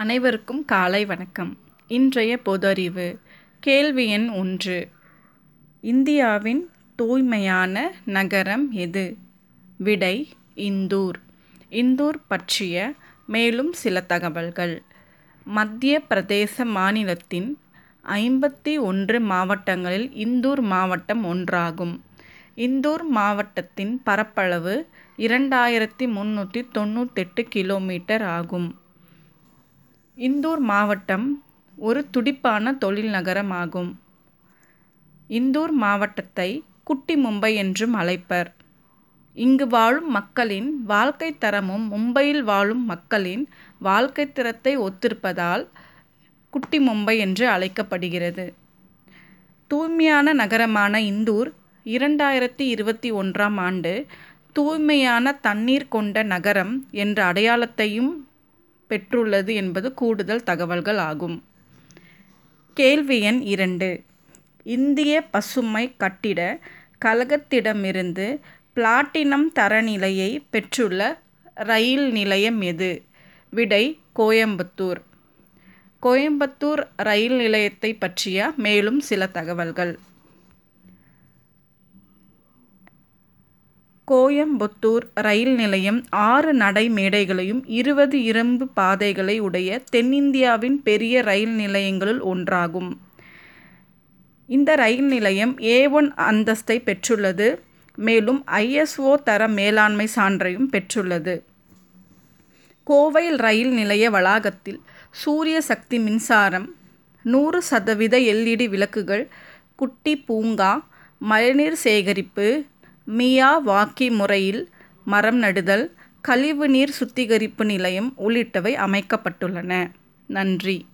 அனைவருக்கும் காலை வணக்கம். இன்றைய பொதறிவு கேள்வி எண் ஒன்று. இந்தியாவின் தூய்மையான நகரம் எது? விடை இந்தூர். இந்தூர் பற்றிய மேலும் சில தகவல்கள். மத்திய பிரதேச மாநிலத்தின் ஐம்பத்தி ஒன்று மாவட்டங்களில் இந்தூர் மாவட்டம் ஒன்றாகும். இந்தூர் மாவட்டத்தின் பரப்பளவு இரண்டாயிரத்தி முந்நூற்றி தொண்ணூத்தெட்டு கிலோமீட்டர் ஆகும். இந்தூர் மாவட்டம் ஒரு துடிப்பான தொழில் நகரமாகும். இந்தூர் மாவட்டத்தை குட்டி மும்பை என்றும் அழைப்பர். இங்கு வாழும் மக்களின் வாழ்க்கை தரமும் மும்பையில் வாழும் மக்களின் வாழ்க்கை தரத்தை ஒத்திருப்பதால் குட்டி மும்பை என்று அழைக்கப்படுகிறது. தூய்மையான நகரமான இந்தூர் இரண்டாயிரத்தி இருபத்தி ஒன்றாம் ஆண்டு தூய்மையான தண்ணீர் கொண்ட நகரம் என்ற அடையாளத்தையும் பெற்றுள்ளது என்பது கூடுதல் தகவல்கள் ஆகும் கேள்வி எண் இரண்டு. இந்திய பசுமை கட்டிட கழகத்திடமிருந்து பிளாட்டினம் தரநிலையை பெற்றுள்ள ரயில் நிலையம் எது? விடை கோயம்புத்தூர். கோயம்புத்தூர் ரயில் நிலையத்தை பற்றிய மேலும் சில தகவல்கள். கோயம்புத்தூர் ரயில் நிலையம் ஆறு நடை மேடைகளையும் இருபது இரும்பு பாதைகளை உடைய தென்னிந்தியாவின் பெரிய ரயில் நிலையங்களுள் ஒன்றாகும். இந்த ரயில் நிலையம் ஏ ஒன் அந்தஸ்தை பெற்றுள்ளது. மேலும் ஐஎஸ்ஓ தர மேலாண்மை சான்றையும் பெற்றுள்ளது. கோவையில் ரயில் நிலைய வளாகத்தில் சூரிய சக்தி மின்சாரம் நூறு சதவீத எல்இடி விளக்குகள் குட்டி பூங்கா மழைநீர் சேகரிப்பு மியா வாக்கி முறையில் மரம் நடுதல் கழிவுநீர் சுத்திகரிப்பு நிலையம் உள்ளிட்டவை அமைக்கப்பட்டுள்ளன. நன்றி.